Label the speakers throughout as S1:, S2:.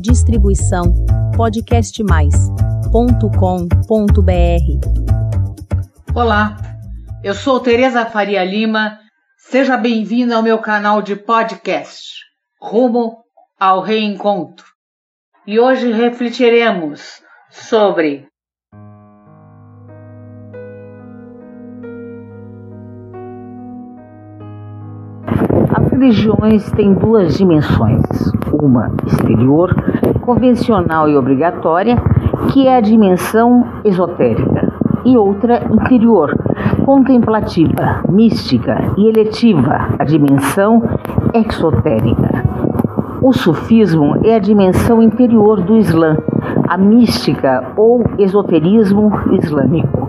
S1: Distribuição podcastmais.com.br.
S2: Olá, eu sou Tereza Faria Lima. Seja bem-vinda ao meu canal de podcast Rumo ao Reencontro. E hoje refletiremos sobre
S3: religiões têm duas dimensões: uma exterior, convencional e obrigatória, que é a dimensão esotérica, e outra interior, contemplativa, mística e eletiva, a dimensão exotérica. O sufismo é a dimensão interior do Islã, a mística ou esoterismo islâmico.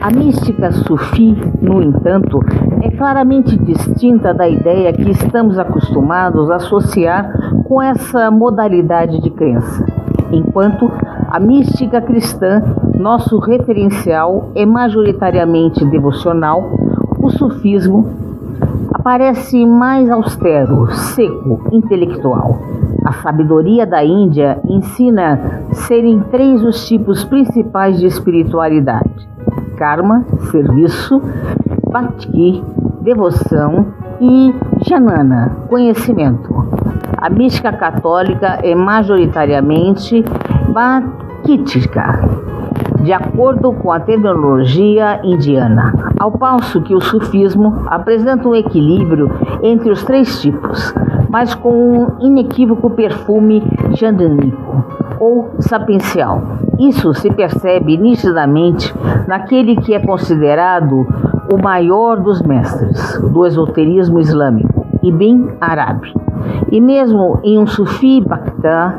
S3: A mística sufi, no entanto, é claramente distinta da ideia que estamos acostumados a associar com essa modalidade de crença. Enquanto a mística cristã, nosso referencial, é majoritariamente devocional, o sufismo aparece mais austero, seco, intelectual. A sabedoria da Índia ensina serem três os tipos principais de espiritualidade: karma, serviço, bhakti, devoção e janana, conhecimento. A mística católica é majoritariamente bhaktítica, de acordo com a terminologia indiana, ao passo que o sufismo apresenta um equilíbrio entre os três tipos, mas com um inequívoco perfume jandânico ou sapiencial. Isso se percebe nitidamente naquele que é considerado o maior dos mestres do esoterismo islâmico, Ibn Arabi. E mesmo em um sufi bactã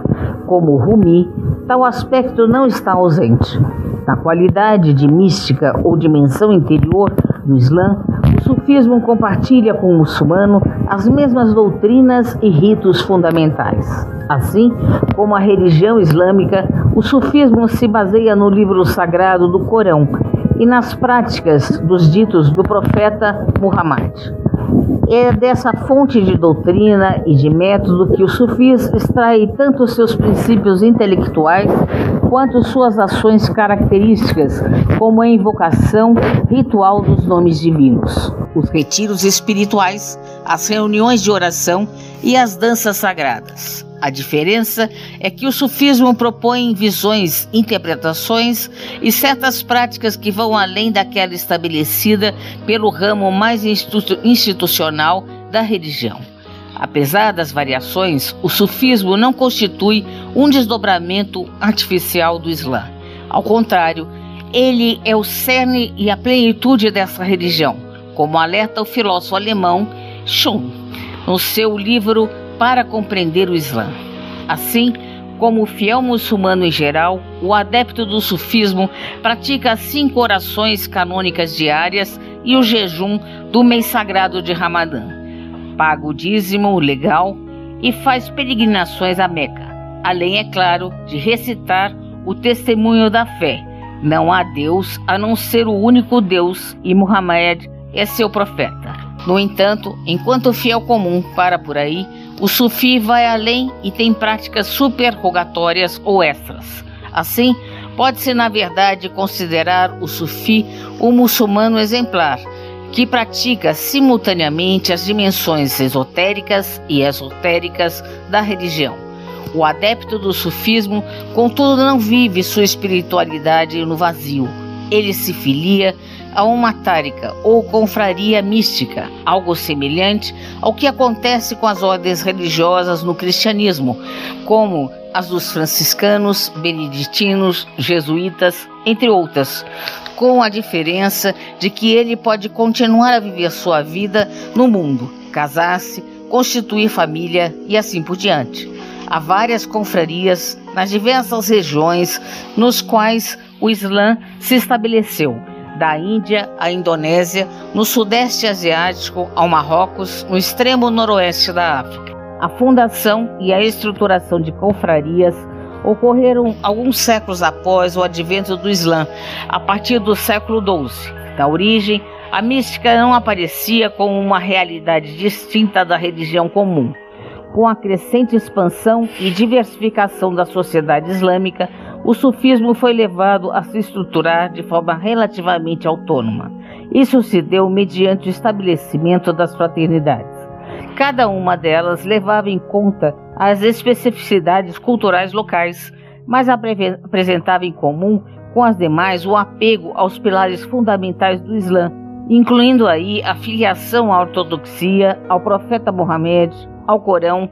S3: como Rumi, tal aspecto não está ausente. Na qualidade de mística ou dimensão interior do Islã, o sufismo compartilha com o muçulmano as mesmas doutrinas e ritos fundamentais. Assim como a religião islâmica, o sufismo se baseia no livro sagrado do Corão e nas práticas dos ditos do profeta Muhammad. É dessa fonte de doutrina e de método que o sufis extrai tanto seus princípios intelectuais quanto suas ações características, como a invocação ritual dos nomes divinos, os retiros espirituais, as reuniões de oração e as danças sagradas. A diferença é que o sufismo propõe visões, interpretações e certas práticas que vão além daquela estabelecida pelo ramo mais institucional da religião. Apesar das variações, o sufismo não constitui um desdobramento artificial do Islã. Ao contrário, ele é o cerne e a plenitude dessa religião, como alerta o filósofo alemão Schum no seu livro para compreender o Islã. Assim, como o fiel muçulmano em geral, o adepto do sufismo pratica as cinco orações canônicas diárias e o jejum do mês sagrado de Ramadã. Paga o dízimo legal e faz peregrinações a Meca, além, é claro, de recitar o testemunho da fé. Não há Deus a não ser o único Deus e Muhammad é seu profeta. No entanto, enquanto o fiel comum para por aí, o sufi vai além e tem práticas superrogatórias ou extras. Assim, pode-se, na verdade, considerar o sufi um muçulmano exemplar, que pratica simultaneamente as dimensões esotéricas e esotéricas da religião. O adepto do sufismo, contudo, não vive sua espiritualidade no vazio. Ele se filia a uma tárica ou confraria mística, algo semelhante ao que acontece com as ordens religiosas no cristianismo, como as dos franciscanos, beneditinos, jesuítas, entre outras, com a diferença de que ele pode continuar a viver sua vida no mundo, casar-se, constituir família e assim por diante. Há várias confrarias nas diversas regiões nos quais o Islã se estabeleceu da Índia à Indonésia, no Sudeste Asiático ao Marrocos, no extremo noroeste da África. A fundação e a estruturação de confrarias ocorreram alguns séculos após o advento do Islã, a partir do século XII. Na origem, a mística não aparecia como uma realidade distinta da religião comum. Com a crescente expansão e diversificação da sociedade islâmica, o sufismo foi levado a se estruturar de forma relativamente autônoma. Isso se deu mediante o estabelecimento das fraternidades. Cada uma delas levava em conta as especificidades culturais locais, mas apresentava em comum com as demais o apego aos pilares fundamentais do Islã, incluindo aí a filiação à ortodoxia, ao profeta Mohammed, ao Corão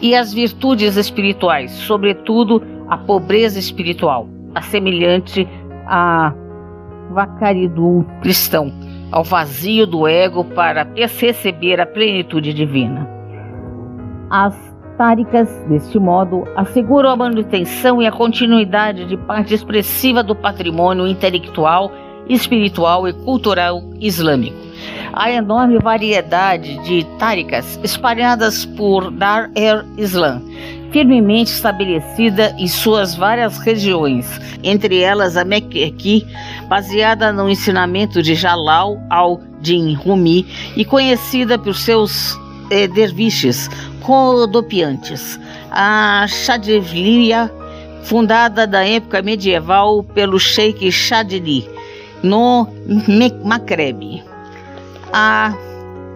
S3: e às virtudes espirituais, sobretudo a pobreza espiritual, a vacaridu cristão, ao vazio do ego para receber a plenitude divina. As táricas, deste modo, asseguram a manutenção e a continuidade de parte expressiva do patrimônio intelectual, espiritual e cultural islâmico. A enorme variedade de táricas espalhadas por Dar er Islam firmemente estabelecida em suas várias regiões, entre elas a Mequequi, baseada no ensinamento de Jalal al-Din Rumi e conhecida por seus eh, derviches codopiantes. A Shadivliya, fundada na época medieval pelo Sheikh Shadili, no Macrebe. A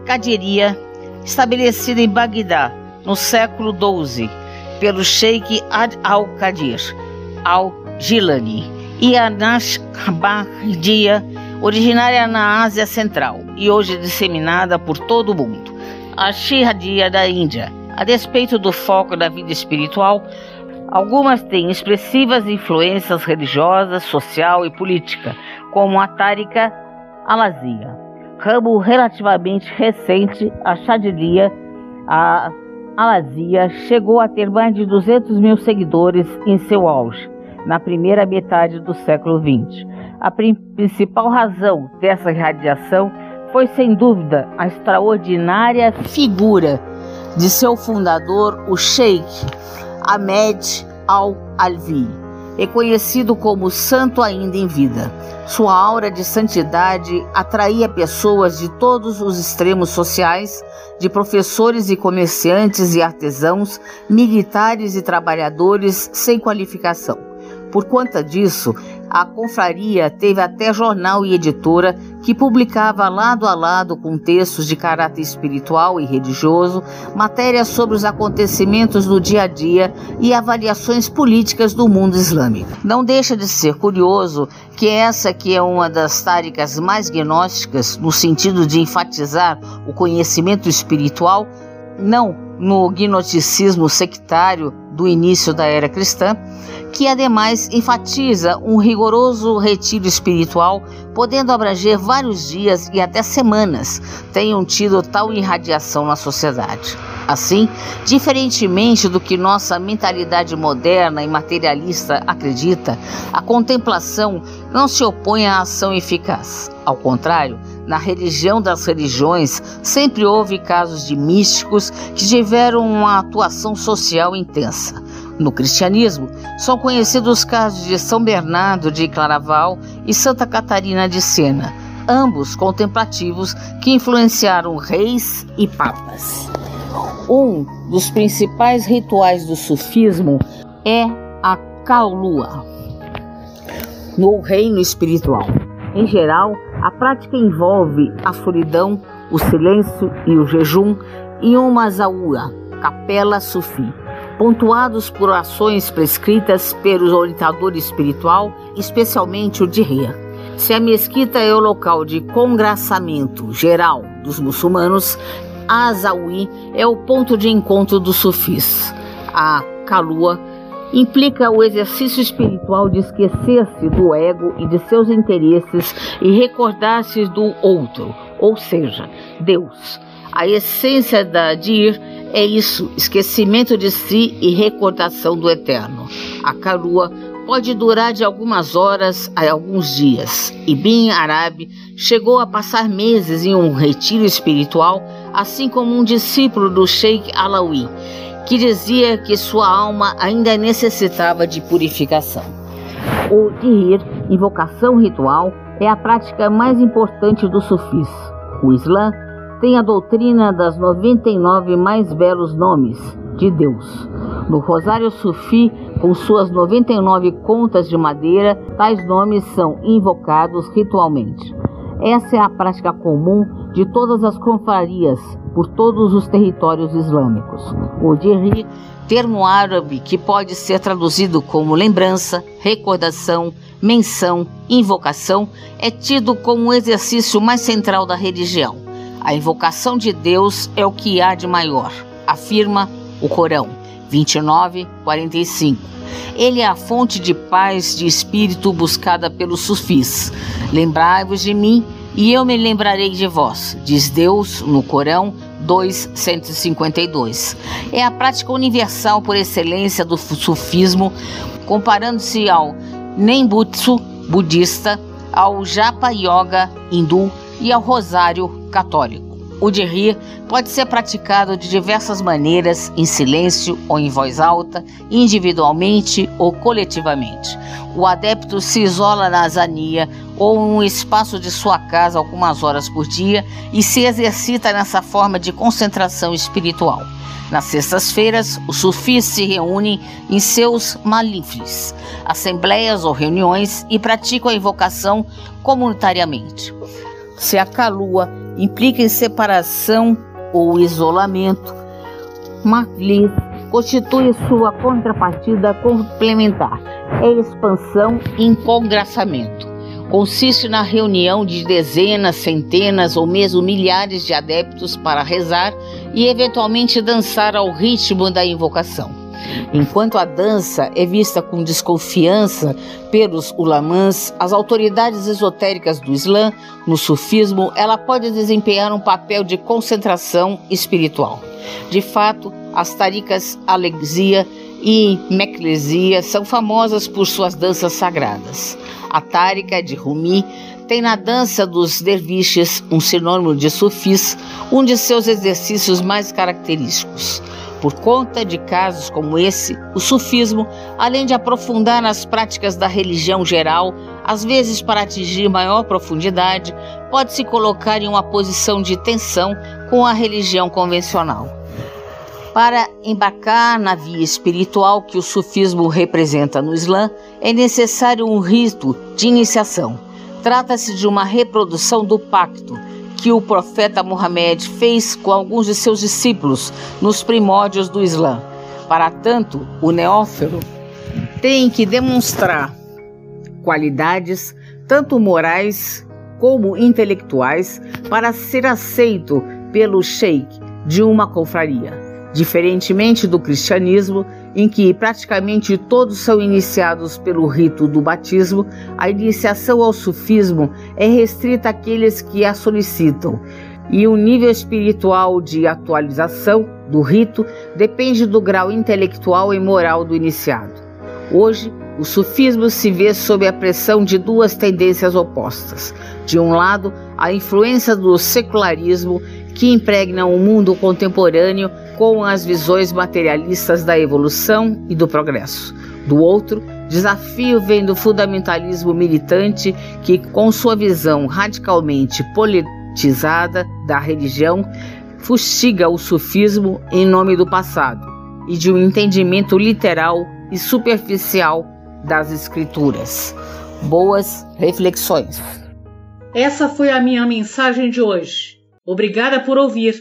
S3: Cadiria, estabelecida em Bagdá no século XII pelo Sheikh Ad al-Qadir al-Gilani e a Nashbandia, originária na Ásia Central e hoje disseminada por todo o mundo. A Shihadia da Índia, a despeito do foco da vida espiritual, algumas têm expressivas influências religiosas, social e política, como a Tárika Alazia. Ramo relativamente recente, a Shadilia, a Alazia chegou a ter mais de 200 mil seguidores em seu auge, na primeira metade do século XX. A principal razão dessa irradiação foi, sem dúvida, a extraordinária figura de seu fundador, o Sheikh Ahmed Al-Alvi, reconhecido como santo ainda em vida. Sua aura de santidade atraía pessoas de todos os extremos sociais, de professores e comerciantes e artesãos, militares e trabalhadores sem qualificação. Por conta disso, a confraria teve até jornal e editora que publicava lado a lado com textos de caráter espiritual e religioso, matérias sobre os acontecimentos do dia a dia e avaliações políticas do mundo islâmico. Não deixa de ser curioso que essa que é uma das táricas mais gnósticas no sentido de enfatizar o conhecimento espiritual, não no gnosticismo sectário do início da era cristã, que ademais enfatiza um rigoroso retiro espiritual, podendo abranger vários dias e até semanas, tenham tido tal irradiação na sociedade. Assim, diferentemente do que nossa mentalidade moderna e materialista acredita, a contemplação não se opõe à ação eficaz. Ao contrário, na religião das religiões, sempre houve casos de místicos que tiveram uma atuação social intensa. No cristianismo, são conhecidos os casos de São Bernardo de Claraval e Santa Catarina de Sena, ambos contemplativos que influenciaram reis e papas. Um dos principais rituais do sufismo é a Kaulua, no reino espiritual. Em geral, a prática envolve a solidão, o silêncio e o jejum em uma zaua, capela sufi pontuados por ações prescritas pelo orientador espiritual, especialmente o de Ria. Se a mesquita é o local de congraçamento geral dos muçulmanos, a Azawi é o ponto de encontro dos sufis. A Kalua implica o exercício espiritual de esquecer-se do ego e de seus interesses e recordar-se do outro, ou seja, Deus. A essência da Dir é isso, esquecimento de si e recordação do eterno. A carua pode durar de algumas horas a alguns dias. Ibn Arabi chegou a passar meses em um retiro espiritual, assim como um discípulo do Sheikh Alawi, que dizia que sua alma ainda necessitava de purificação. O Dihir, invocação ritual, é a prática mais importante do sufis. O Islã tem a doutrina das 99 mais belos nomes, de Deus. No Rosário Sufi, com suas 99 contas de madeira, tais nomes são invocados ritualmente. Essa é a prática comum de todas as confrarias por todos os territórios islâmicos. O termo árabe que pode ser traduzido como lembrança, recordação, menção, invocação, é tido como o exercício mais central da religião. A invocação de Deus é o que há de maior, afirma o Corão 29, 45. Ele é a fonte de paz de espírito buscada pelos sufis. Lembrai-vos de mim e eu me lembrarei de vós, diz Deus no Corão 2:152. É a prática universal por excelência do sufismo, comparando-se ao Nembutsu budista, ao Japa Yoga hindu e ao Rosário católico. O de rir pode ser praticado de diversas maneiras, em silêncio ou em voz alta, individualmente ou coletivamente. O adepto se isola na azania ou em um espaço de sua casa algumas horas por dia e se exercita nessa forma de concentração espiritual. Nas sextas-feiras, os sufis se reúnem em seus malifres, assembleias ou reuniões e praticam a invocação comunitariamente. Se a calua implica em separação ou isolamento. Maflis constitui sua contrapartida complementar. É expansão em congraçamento. Consiste na reunião de dezenas, centenas ou mesmo milhares de adeptos para rezar e eventualmente dançar ao ritmo da invocação. Enquanto a dança é vista com desconfiança pelos ulamãs, as autoridades esotéricas do Islã, no sufismo, ela pode desempenhar um papel de concentração espiritual. De fato, as taricas Alexia e Meclesia são famosas por suas danças sagradas. A tárica de Rumi tem na dança dos derviches, um sinônimo de sufis, um de seus exercícios mais característicos. Por conta de casos como esse, o sufismo, além de aprofundar nas práticas da religião geral, às vezes para atingir maior profundidade, pode se colocar em uma posição de tensão com a religião convencional. Para embarcar na via espiritual que o sufismo representa no Islã, é necessário um rito de iniciação. Trata-se de uma reprodução do pacto que o profeta Muhammad fez com alguns de seus discípulos nos primórdios do Islã. Para tanto, o neófilo tem que demonstrar qualidades tanto morais como intelectuais para ser aceito pelo sheikh de uma confraria. Diferentemente do cristianismo, em que praticamente todos são iniciados pelo rito do batismo, a iniciação ao sufismo é restrita àqueles que a solicitam, e o nível espiritual de atualização do rito depende do grau intelectual e moral do iniciado. Hoje, o sufismo se vê sob a pressão de duas tendências opostas. De um lado, a influência do secularismo que impregna o mundo contemporâneo com as visões materialistas da evolução e do progresso. Do outro, desafio vem do fundamentalismo militante que, com sua visão radicalmente politizada da religião, fustiga o sufismo em nome do passado e de um entendimento literal e superficial das escrituras. Boas reflexões.
S2: Essa foi a minha mensagem de hoje. Obrigada por ouvir.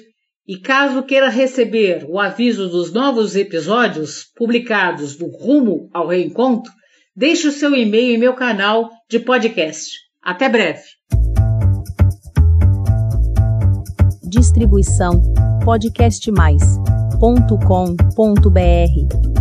S2: E caso queira receber o aviso dos novos episódios publicados do Rumo ao Reencontro, deixe o seu e-mail em meu canal de podcast. Até breve.
S1: Distribuição podcastmais.com.br